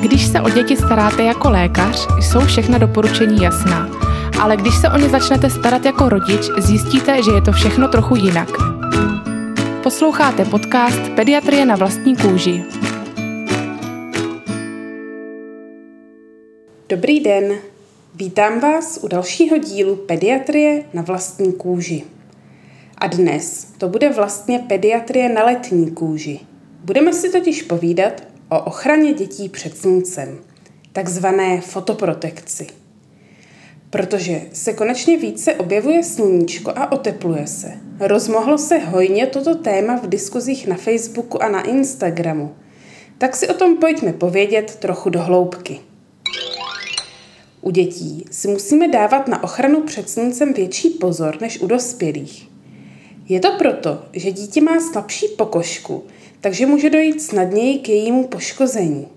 Když se o děti staráte jako lékař, jsou všechna doporučení jasná. Ale když se o ně začnete starat jako rodič, zjistíte, že je to všechno trochu jinak. Posloucháte podcast Pediatrie na vlastní kůži. Dobrý den, vítám vás u dalšího dílu Pediatrie na vlastní kůži. A dnes to bude vlastně pediatrie na letní kůži. Budeme si totiž povídat o ochraně dětí před sluncem, takzvané fotoprotekci. Protože se konečně více objevuje sluníčko a otepluje se, rozmohlo se hojně toto téma v diskuzích na Facebooku a na Instagramu, tak si o tom pojďme povědět trochu do hloubky. U dětí si musíme dávat na ochranu před sluncem větší pozor než u dospělých. Je to proto, že dítě má slabší pokožku, takže může dojít snadněji k jejímu poškození.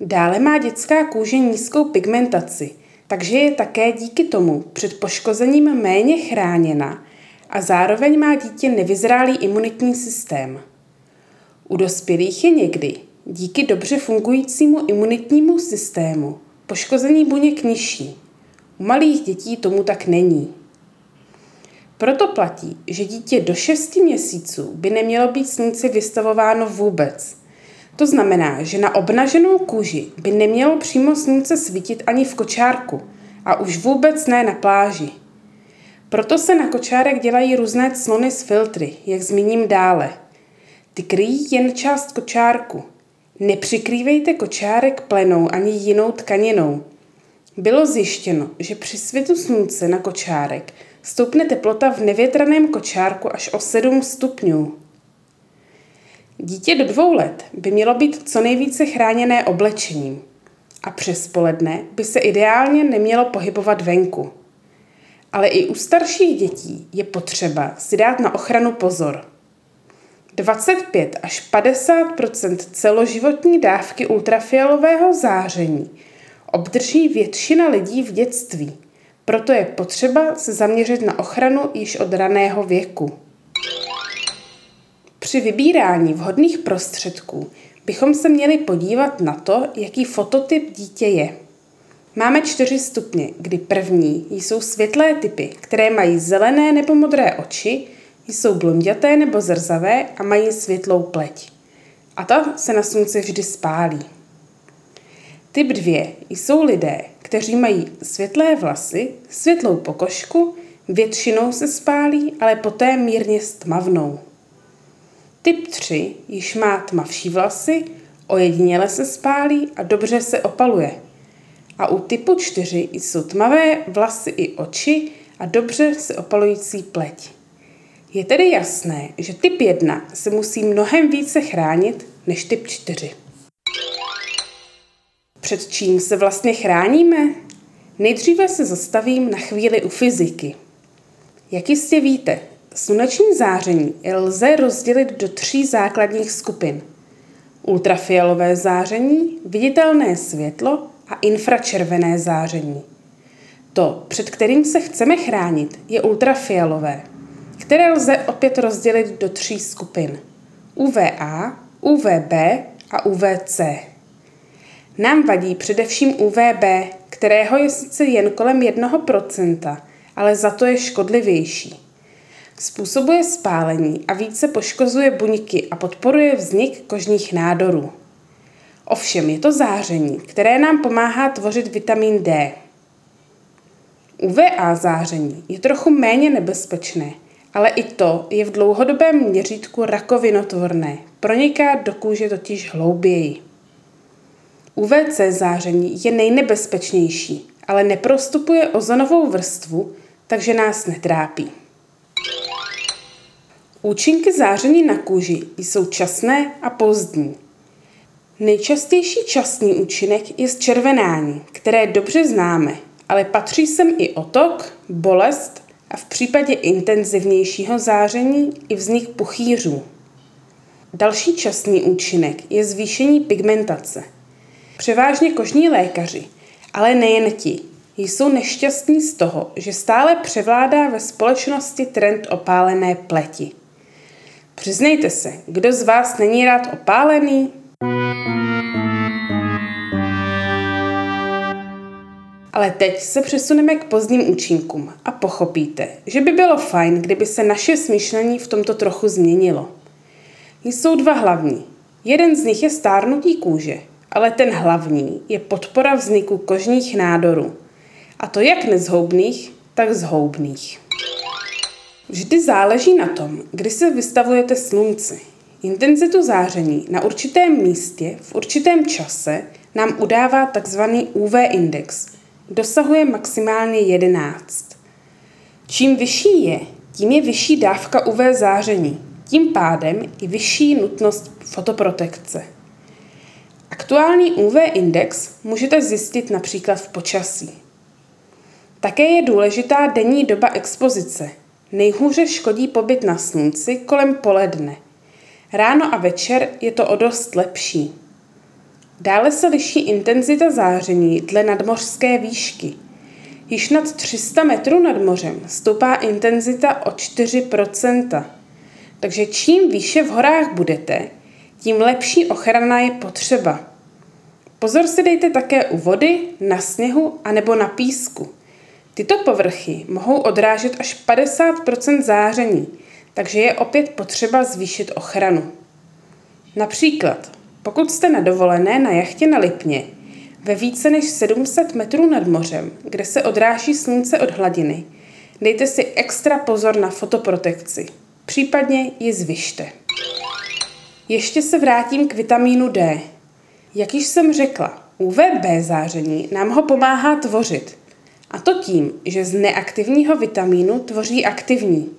Dále má dětská kůže nízkou pigmentaci, takže je také díky tomu před poškozením méně chráněna a zároveň má dítě nevyzrálý imunitní systém. U dospělých je někdy, díky dobře fungujícímu imunitnímu systému, poškození buněk nižší. U malých dětí tomu tak není. Proto platí, že dítě do 6 měsíců by nemělo být slunci vystavováno vůbec. To znamená, že na obnaženou kůži by nemělo přímo slunce svítit ani v kočárku a už vůbec ne na pláži. Proto se na kočárek dělají různé clony s filtry, jak zmíním dále. Ty kryjí jen část kočárku. Nepřikrývejte kočárek plenou ani jinou tkaninou. Bylo zjištěno, že při světu slunce na kočárek stoupne teplota v nevětraném kočárku až o 7 stupňů. Dítě do dvou let by mělo být co nejvíce chráněné oblečením a přes poledne by se ideálně nemělo pohybovat venku. Ale i u starších dětí je potřeba si dát na ochranu pozor. 25 až 50% celoživotní dávky ultrafialového záření obdrží většina lidí v dětství – proto je potřeba se zaměřit na ochranu již od raného věku. Při vybírání vhodných prostředků bychom se měli podívat na to, jaký fototyp dítě je. Máme čtyři stupně, kdy první jsou světlé typy, které mají zelené nebo modré oči, jsou blonděté nebo zrzavé a mají světlou pleť. A ta se na slunci vždy spálí. Typ 2 jsou lidé, kteří mají světlé vlasy, světlou pokožku, většinou se spálí, ale poté mírně stmavnou. Typ 3 již má tmavší vlasy, ojediněle se spálí a dobře se opaluje. A u typu 4 jsou tmavé vlasy i oči a dobře se opalující pleť. Je tedy jasné, že typ 1 se musí mnohem více chránit než typ 4. Před čím se vlastně chráníme? Nejdříve se zastavím na chvíli u fyziky. Jak jistě víte, sluneční záření lze rozdělit do tří základních skupin. Ultrafialové záření, viditelné světlo a infračervené záření. To, před kterým se chceme chránit, je ultrafialové, které lze opět rozdělit do tří skupin. UVA, UVB a UVC. Nám vadí především UVB, kterého je sice jen kolem 1%, ale za to je škodlivější. Způsobuje spálení a více poškozuje buňky a podporuje vznik kožních nádorů. Ovšem je to záření, které nám pomáhá tvořit vitamin D. UVA záření je trochu méně nebezpečné, ale i to je v dlouhodobém měřítku rakovinotvorné, proniká do kůže totiž hlouběji. UVC záření je nejnebezpečnější, ale neprostupuje ozonovou vrstvu, takže nás netrápí. Účinky záření na kůži jsou časné a pozdní. Nejčastější časný účinek je zčervenání, které dobře známe, ale patří sem i otok, bolest a v případě intenzivnějšího záření i vznik puchýřů. Další časný účinek je zvýšení pigmentace – Převážně kožní lékaři, ale nejen ti, jsou nešťastní z toho, že stále převládá ve společnosti trend opálené pleti. Přiznejte se, kdo z vás není rád opálený? Ale teď se přesuneme k pozdním účinkům a pochopíte, že by bylo fajn, kdyby se naše smýšlení v tomto trochu změnilo. Jsou dva hlavní. Jeden z nich je stárnutí kůže, ale ten hlavní je podpora vzniku kožních nádorů. A to jak nezhoubných, tak zhoubných. Vždy záleží na tom, kdy se vystavujete slunci. Intenzitu záření na určitém místě v určitém čase nám udává tzv. UV index. Dosahuje maximálně 11. Čím vyšší je, tím je vyšší dávka UV záření. Tím pádem i vyšší nutnost fotoprotekce. Aktuální UV index můžete zjistit například v počasí. Také je důležitá denní doba expozice. Nejhůře škodí pobyt na slunci kolem poledne. Ráno a večer je to o dost lepší. Dále se liší intenzita záření dle nadmořské výšky. Již nad 300 metrů nad mořem stoupá intenzita o 4% Takže čím výše v horách budete, tím lepší ochrana je potřeba. Pozor si dejte také u vody, na sněhu a nebo na písku. Tyto povrchy mohou odrážet až 50% záření, takže je opět potřeba zvýšit ochranu. Například, pokud jste na dovolené na jachtě na Lipně, ve více než 700 metrů nad mořem, kde se odráží slunce od hladiny, dejte si extra pozor na fotoprotekci, případně ji zvyšte. Ještě se vrátím k vitamínu D. Jak již jsem řekla, UVB záření nám ho pomáhá tvořit. A to tím, že z neaktivního vitamínu tvoří aktivní.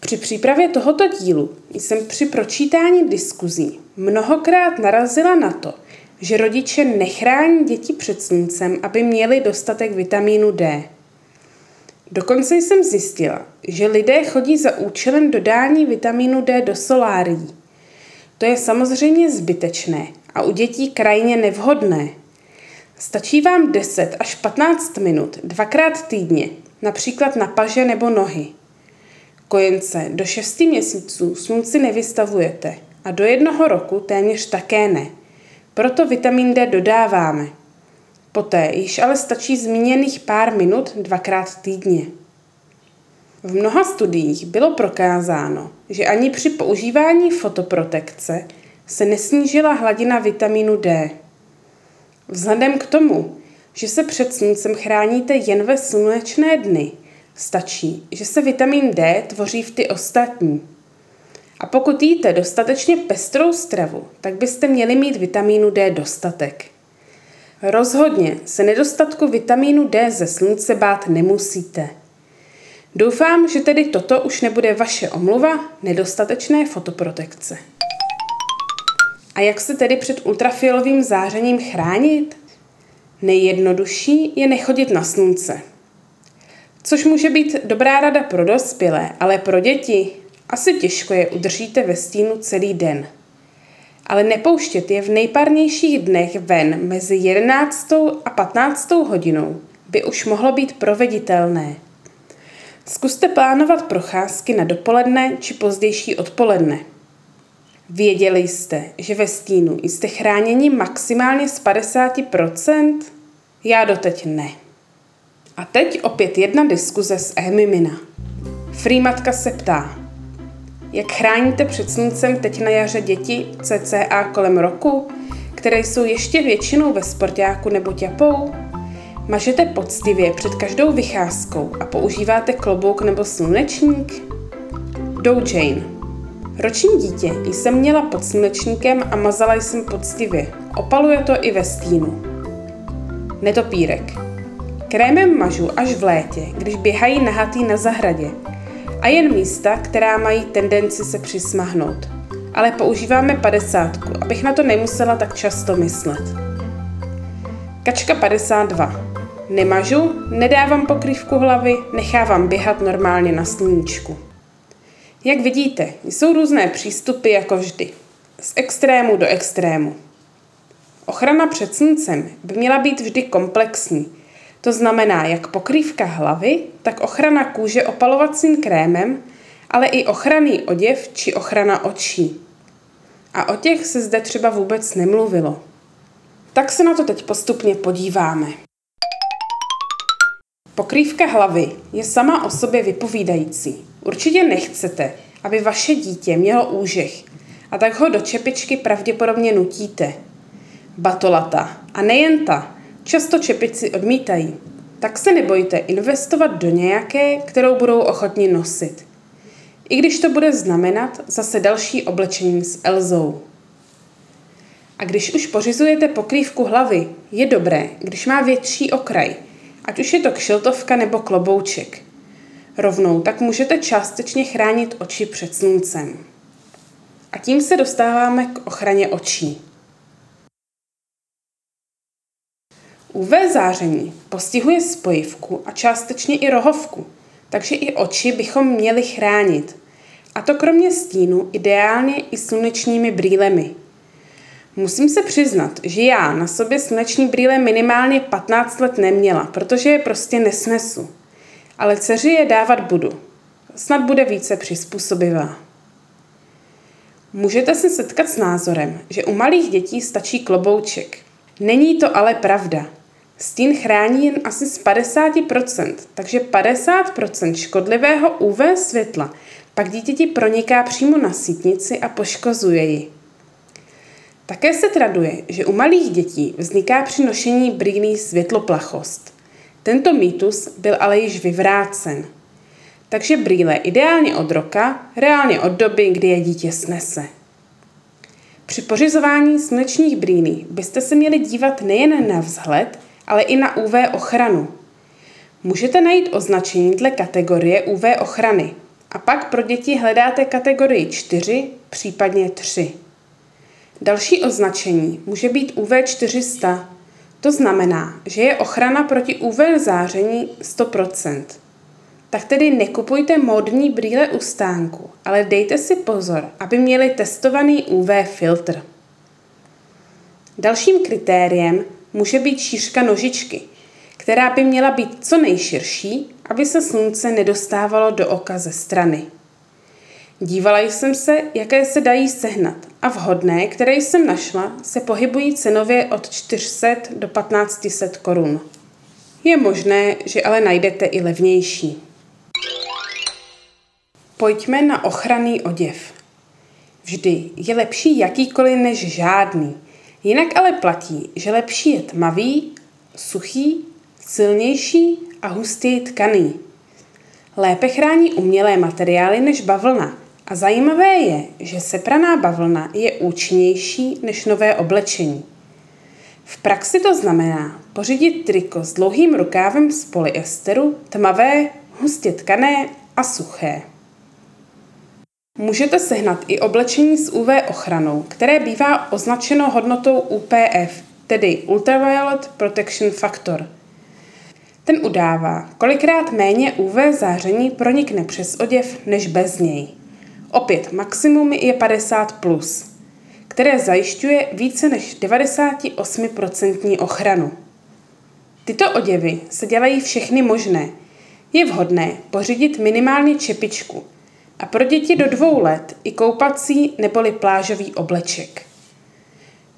Při přípravě tohoto dílu jsem při pročítání diskuzí mnohokrát narazila na to, že rodiče nechrání děti před sluncem, aby měli dostatek vitamínu D. Dokonce jsem zjistila, že lidé chodí za účelem dodání vitamínu D do solárií. To je samozřejmě zbytečné a u dětí krajně nevhodné. Stačí vám 10 až 15 minut dvakrát týdně, například na paže nebo nohy. Kojence do 6 měsíců slunci nevystavujete a do jednoho roku téměř také ne. Proto vitamin D dodáváme. Poté již ale stačí zmíněných pár minut dvakrát týdně. V mnoha studiích bylo prokázáno, že ani při používání fotoprotekce se nesnížila hladina vitamínu D. Vzhledem k tomu, že se před sluncem chráníte jen ve slunečné dny, stačí, že se vitamin D tvoří v ty ostatní. A pokud jíte dostatečně pestrou stravu, tak byste měli mít vitamínu D dostatek. Rozhodně se nedostatku vitamínu D ze slunce bát nemusíte. Doufám, že tedy toto už nebude vaše omluva nedostatečné fotoprotekce. A jak se tedy před ultrafialovým zářením chránit? Nejjednodušší je nechodit na slunce. Což může být dobrá rada pro dospělé, ale pro děti asi těžko je udržíte ve stínu celý den. Ale nepouštět je v nejparnějších dnech ven mezi 11. a 15. hodinou by už mohlo být proveditelné. Zkuste plánovat procházky na dopoledne či pozdější odpoledne. Věděli jste, že ve stínu jste chráněni maximálně z 50%? Já doteď ne. A teď opět jedna diskuze s Emimina. Frýmatka se ptá, jak chráníte před sluncem teď na jaře děti cca kolem roku, které jsou ještě většinou ve sportáku nebo ťapou? Mažete poctivě před každou vycházkou a používáte klobouk nebo slunečník? Dow Jane Roční dítě jsem měla pod slunečníkem a mazala jsem poctivě. Opaluje to i ve stínu. Netopírek Krémem mažu až v létě, když běhají nahatý na zahradě. A jen místa, která mají tendenci se přismahnout. Ale používáme padesátku, abych na to nemusela tak často myslet. Kačka 52. Nemažu, nedávám pokrývku hlavy, nechávám běhat normálně na sluníčku. Jak vidíte, jsou různé přístupy jako vždy. Z extrému do extrému. Ochrana před sluncem by měla být vždy komplexní. To znamená jak pokrývka hlavy, tak ochrana kůže opalovacím krémem, ale i ochranný oděv či ochrana očí. A o těch se zde třeba vůbec nemluvilo. Tak se na to teď postupně podíváme. Pokrývka hlavy je sama o sobě vypovídající. Určitě nechcete, aby vaše dítě mělo úžeh a tak ho do čepičky pravděpodobně nutíte. Batolata, a nejen ta, často čepici odmítají. Tak se nebojte investovat do nějaké, kterou budou ochotni nosit. I když to bude znamenat zase další oblečení s Elzou. A když už pořizujete pokrývku hlavy, je dobré, když má větší okraj, ať už je to kšiltovka nebo klobouček. Rovnou tak můžete částečně chránit oči před sluncem. A tím se dostáváme k ochraně očí. UV záření postihuje spojivku a částečně i rohovku, takže i oči bychom měli chránit. A to kromě stínu ideálně i slunečními brýlemi. Musím se přiznat, že já na sobě sluneční brýle minimálně 15 let neměla, protože je prostě nesnesu. Ale dceři je dávat budu. Snad bude více přizpůsobivá. Můžete se setkat s názorem, že u malých dětí stačí klobouček. Není to ale pravda. Stín chrání jen asi z 50%, takže 50% škodlivého UV světla pak dítěti proniká přímo na sítnici a poškozuje ji. Také se traduje, že u malých dětí vzniká při nošení brýlí světloplachost. Tento mýtus byl ale již vyvrácen. Takže brýle ideálně od roka, reálně od doby, kdy je dítě snese. Při pořizování slunečních brýlí byste se měli dívat nejen na vzhled, ale i na UV ochranu. Můžete najít označení dle kategorie UV ochrany a pak pro děti hledáte kategorii 4, případně 3. Další označení může být UV 400. To znamená, že je ochrana proti UV záření 100%. Tak tedy nekupujte módní brýle u stánku, ale dejte si pozor, aby měli testovaný UV filtr. Dalším kritériem může být šířka nožičky, která by měla být co nejširší, aby se slunce nedostávalo do oka ze strany. Dívala jsem se, jaké se dají sehnat a vhodné, které jsem našla, se pohybují cenově od 400 do 1500 korun. Je možné, že ale najdete i levnější. Pojďme na ochranný oděv. Vždy je lepší jakýkoliv než žádný. Jinak ale platí, že lepší je tmavý, suchý, silnější a hustý tkaný. Lépe chrání umělé materiály než bavlna, a zajímavé je, že sepraná bavlna je účinnější než nové oblečení. V praxi to znamená pořídit triko s dlouhým rukávem z polyesteru, tmavé, hustě tkané a suché. Můžete sehnat i oblečení s UV ochranou, které bývá označeno hodnotou UPF, tedy Ultraviolet Protection Factor. Ten udává, kolikrát méně UV záření pronikne přes oděv než bez něj. Opět maximum je 50+, plus, které zajišťuje více než 98% ochranu. Tyto oděvy se dělají všechny možné. Je vhodné pořídit minimálně čepičku a pro děti do dvou let i koupací neboli plážový obleček.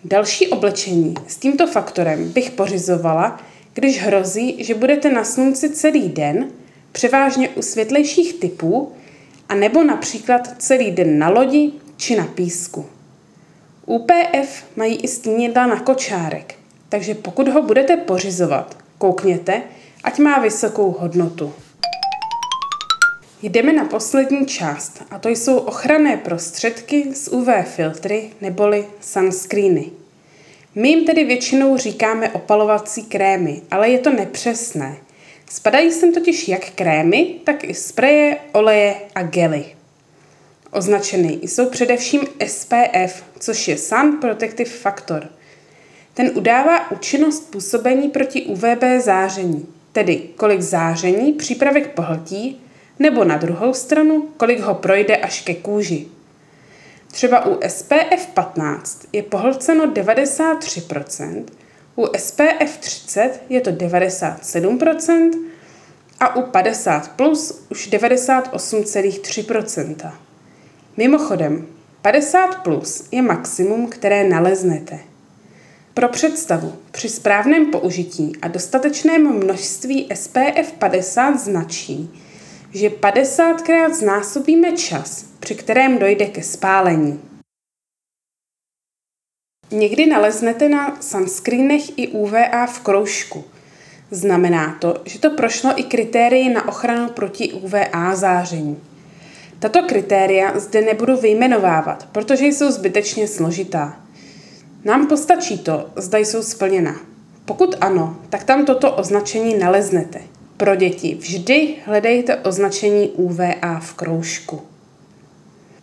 Další oblečení s tímto faktorem bych pořizovala, když hrozí, že budete na slunci celý den, převážně u světlejších typů, a nebo například celý den na lodi či na písku. UPF mají i stínidla na kočárek, takže pokud ho budete pořizovat, koukněte, ať má vysokou hodnotu. Jdeme na poslední část a to jsou ochranné prostředky s UV filtry neboli sunscreeny. My jim tedy většinou říkáme opalovací krémy, ale je to nepřesné – Spadají sem totiž jak krémy, tak i spreje, oleje a gely. Označeny jsou především SPF, což je Sun Protective Factor. Ten udává účinnost působení proti UVB záření, tedy kolik záření přípravek pohltí, nebo na druhou stranu, kolik ho projde až ke kůži. Třeba u SPF 15 je pohlceno 93%, u SPF 30 je to 97% a u 50 plus už 98,3%. Mimochodem, 50 plus je maximum, které naleznete. Pro představu, při správném použití a dostatečném množství SPF 50 značí, že 50krát znásobíme čas, při kterém dojde ke spálení. Někdy naleznete na sunscreenech i UVA v kroužku. Znamená to, že to prošlo i kritérii na ochranu proti UVA záření. Tato kritéria zde nebudu vyjmenovávat, protože jsou zbytečně složitá. Nám postačí to, zda jsou splněna. Pokud ano, tak tam toto označení naleznete. Pro děti vždy hledejte označení UVA v kroužku.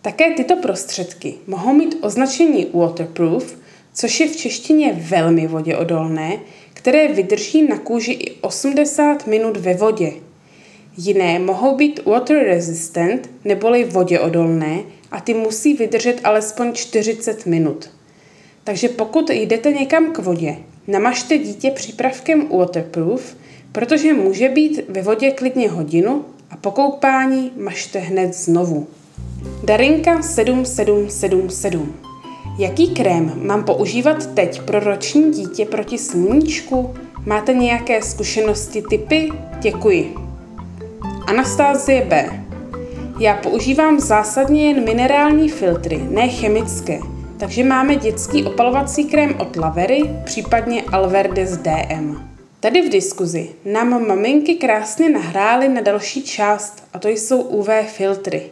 Také tyto prostředky mohou mít označení waterproof, což je v češtině velmi voděodolné, které vydrží na kůži i 80 minut ve vodě. Jiné mohou být water resistant neboli voděodolné a ty musí vydržet alespoň 40 minut. Takže pokud jdete někam k vodě, namažte dítě přípravkem waterproof, protože může být ve vodě klidně hodinu a po koupání mažte hned znovu. Darinka 7777 Jaký krém mám používat teď pro roční dítě proti sluníčku? Máte nějaké zkušenosti, typy? Děkuji. Anastázie B. Já používám zásadně jen minerální filtry, ne chemické, takže máme dětský opalovací krém od Lavery, případně Alverdes DM. Tady v diskuzi nám maminky krásně nahrály na další část, a to jsou UV filtry.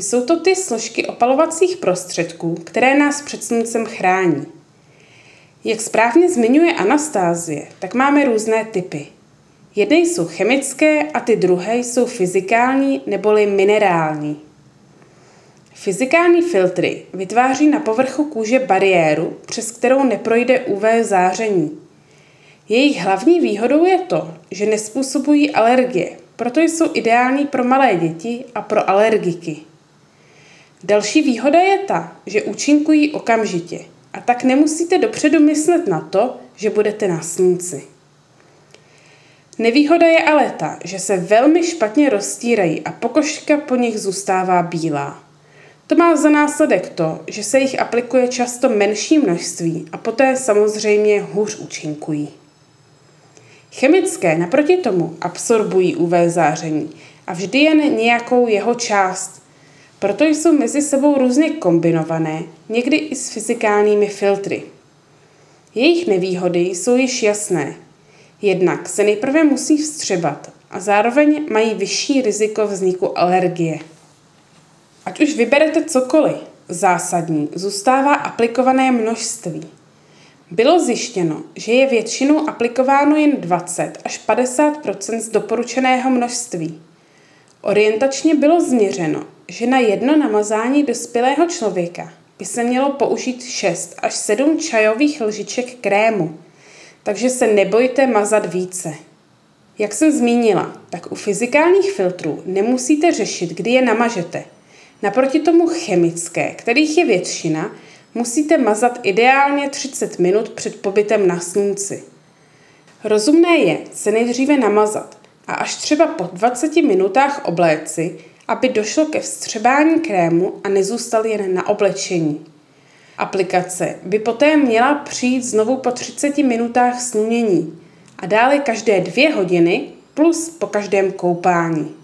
Jsou to ty složky opalovacích prostředků, které nás před sluncem chrání. Jak správně zmiňuje Anastázie, tak máme různé typy. Jedny jsou chemické a ty druhé jsou fyzikální neboli minerální. Fyzikální filtry vytváří na povrchu kůže bariéru, přes kterou neprojde UV záření. Jejich hlavní výhodou je to, že nespůsobují alergie, proto jsou ideální pro malé děti a pro alergiky. Další výhoda je ta, že účinkují okamžitě a tak nemusíte dopředu myslet na to, že budete na slunci. Nevýhoda je ale ta, že se velmi špatně rozstírají a pokožka po nich zůstává bílá. To má za následek to, že se jich aplikuje často menší množství a poté samozřejmě hůř účinkují. Chemické naproti tomu absorbují UV záření a vždy jen nějakou jeho část, proto jsou mezi sebou různě kombinované, někdy i s fyzikálními filtry. Jejich nevýhody jsou již jasné. Jednak se nejprve musí vstřebat a zároveň mají vyšší riziko vzniku alergie. Ať už vyberete cokoliv, zásadní zůstává aplikované množství. Bylo zjištěno, že je většinou aplikováno jen 20 až 50% z doporučeného množství. Orientačně bylo změřeno, že na jedno namazání dospělého člověka by se mělo použít 6 až 7 čajových lžiček krému, takže se nebojte mazat více. Jak jsem zmínila, tak u fyzikálních filtrů nemusíte řešit, kdy je namažete. Naproti tomu chemické, kterých je většina, musíte mazat ideálně 30 minut před pobytem na slunci. Rozumné je se nejdříve namazat a až třeba po 20 minutách obléci, aby došlo ke vstřebání krému a nezůstal jen na oblečení. Aplikace by poté měla přijít znovu po 30 minutách slunění a dále každé dvě hodiny plus po každém koupání.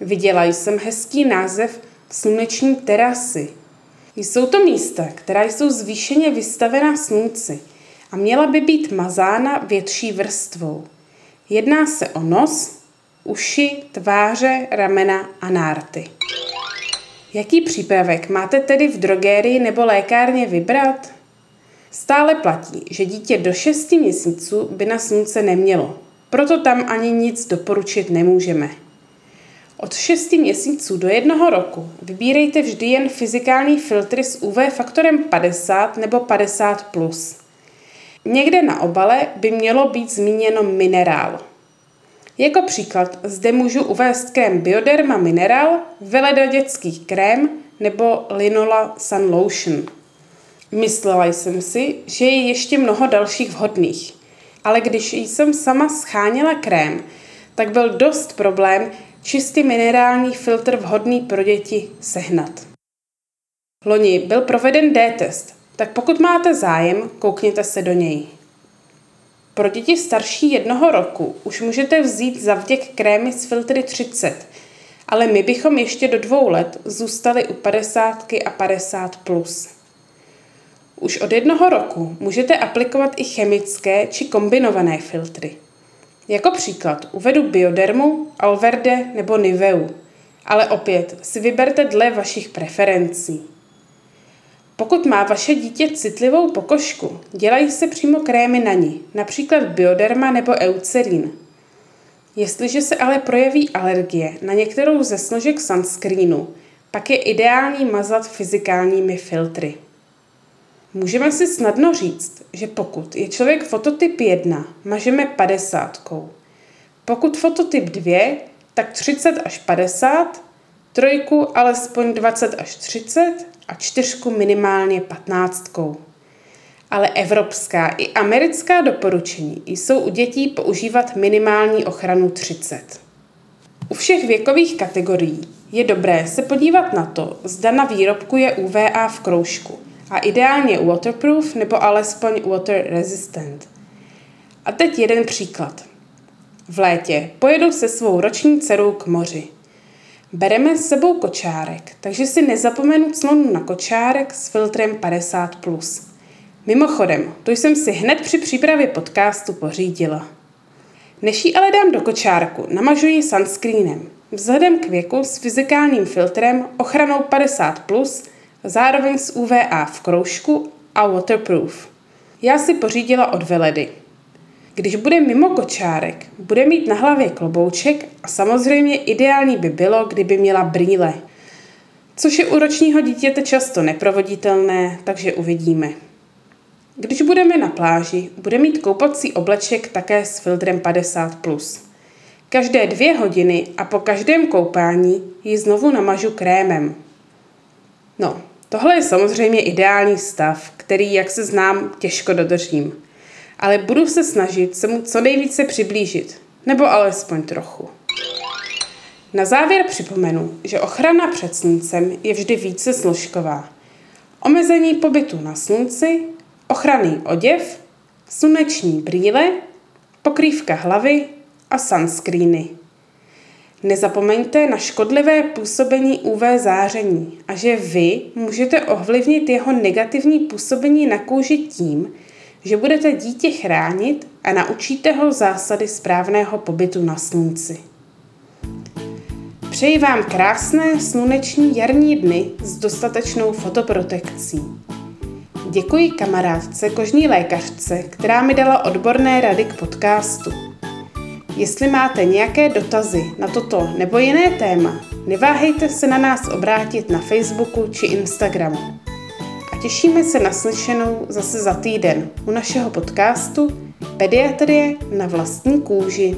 Viděla jsem hezký název sluneční terasy. Jsou to místa, která jsou zvýšeně vystavena slunci a měla by být mazána větší vrstvou. Jedná se o nos, uši, tváře, ramena a nárty. Jaký přípravek máte tedy v drogérii nebo lékárně vybrat? Stále platí, že dítě do 6 měsíců by na slunce nemělo, proto tam ani nic doporučit nemůžeme. Od 6 měsíců do jednoho roku vybírejte vždy jen fyzikální filtry s UV faktorem 50 nebo 50+. Plus. Někde na obale by mělo být zmíněno minerál. Jako příklad zde můžu uvést krém Bioderma Mineral, Veleda dětských krém nebo Linola Sun Lotion. Myslela jsem si, že je ještě mnoho dalších vhodných, ale když jsem sama scháněla krém, tak byl dost problém čistý minerální filtr vhodný pro děti sehnat. Loni byl proveden D-test Tak pokud máte zájem, koukněte se do něj. Pro děti starší jednoho roku už můžete vzít za vděk krémy s filtry 30, ale my bychom ještě do dvou let zůstali u 50 a 50 plus. Už od jednoho roku můžete aplikovat i chemické či kombinované filtry. Jako příklad uvedu Biodermu, Alverde nebo Niveu, ale opět si vyberte dle vašich preferencí. Pokud má vaše dítě citlivou pokožku, dělají se přímo krémy na ní, například Bioderma nebo Eucerin. Jestliže se ale projeví alergie na některou ze složek sunscreenu, pak je ideální mazat fyzikálními filtry. Můžeme si snadno říct, že pokud je člověk fototyp 1, mažeme 50. Pokud fototyp 2, tak 30 až 50, trojku alespoň 20 až 30 a čtyřku minimálně 15. Ale evropská i americká doporučení jsou u dětí používat minimální ochranu 30. U všech věkových kategorií je dobré se podívat na to, zda na výrobku je UVA v kroužku – a ideálně waterproof nebo alespoň water resistant. A teď jeden příklad. V létě pojedu se svou roční dcerou k moři. Bereme s sebou kočárek, takže si nezapomenu clonu na kočárek s filtrem 50+. Mimochodem, to jsem si hned při přípravě podcastu pořídila. Než ji ale dám do kočárku, namažuji sunscreenem. Vzhledem k věku s fyzikálním filtrem ochranou 50+, zároveň s UVA v kroužku a waterproof. Já si pořídila od Veledy. Když bude mimo kočárek, bude mít na hlavě klobouček a samozřejmě ideální by bylo, kdyby měla brýle. Což je u ročního dítěte často neprovoditelné, takže uvidíme. Když budeme na pláži, bude mít koupací obleček také s filtrem 50+. Každé dvě hodiny a po každém koupání ji znovu namažu krémem. No, Tohle je samozřejmě ideální stav, který, jak se znám, těžko dodržím. Ale budu se snažit se mu co nejvíce přiblížit, nebo alespoň trochu. Na závěr připomenu, že ochrana před sluncem je vždy více složková. Omezení pobytu na slunci, ochranný oděv, sluneční brýle, pokrývka hlavy a sunscreeny. Nezapomeňte na škodlivé působení UV záření a že vy můžete ovlivnit jeho negativní působení na kůži tím, že budete dítě chránit a naučíte ho zásady správného pobytu na slunci. Přeji vám krásné sluneční jarní dny s dostatečnou fotoprotekcí. Děkuji kamarádce kožní lékařce, která mi dala odborné rady k podcastu. Jestli máte nějaké dotazy na toto nebo jiné téma, neváhejte se na nás obrátit na Facebooku či Instagramu. Těšíme se na slyšenou zase za týden u našeho podcastu Pediatrie na vlastní kůži.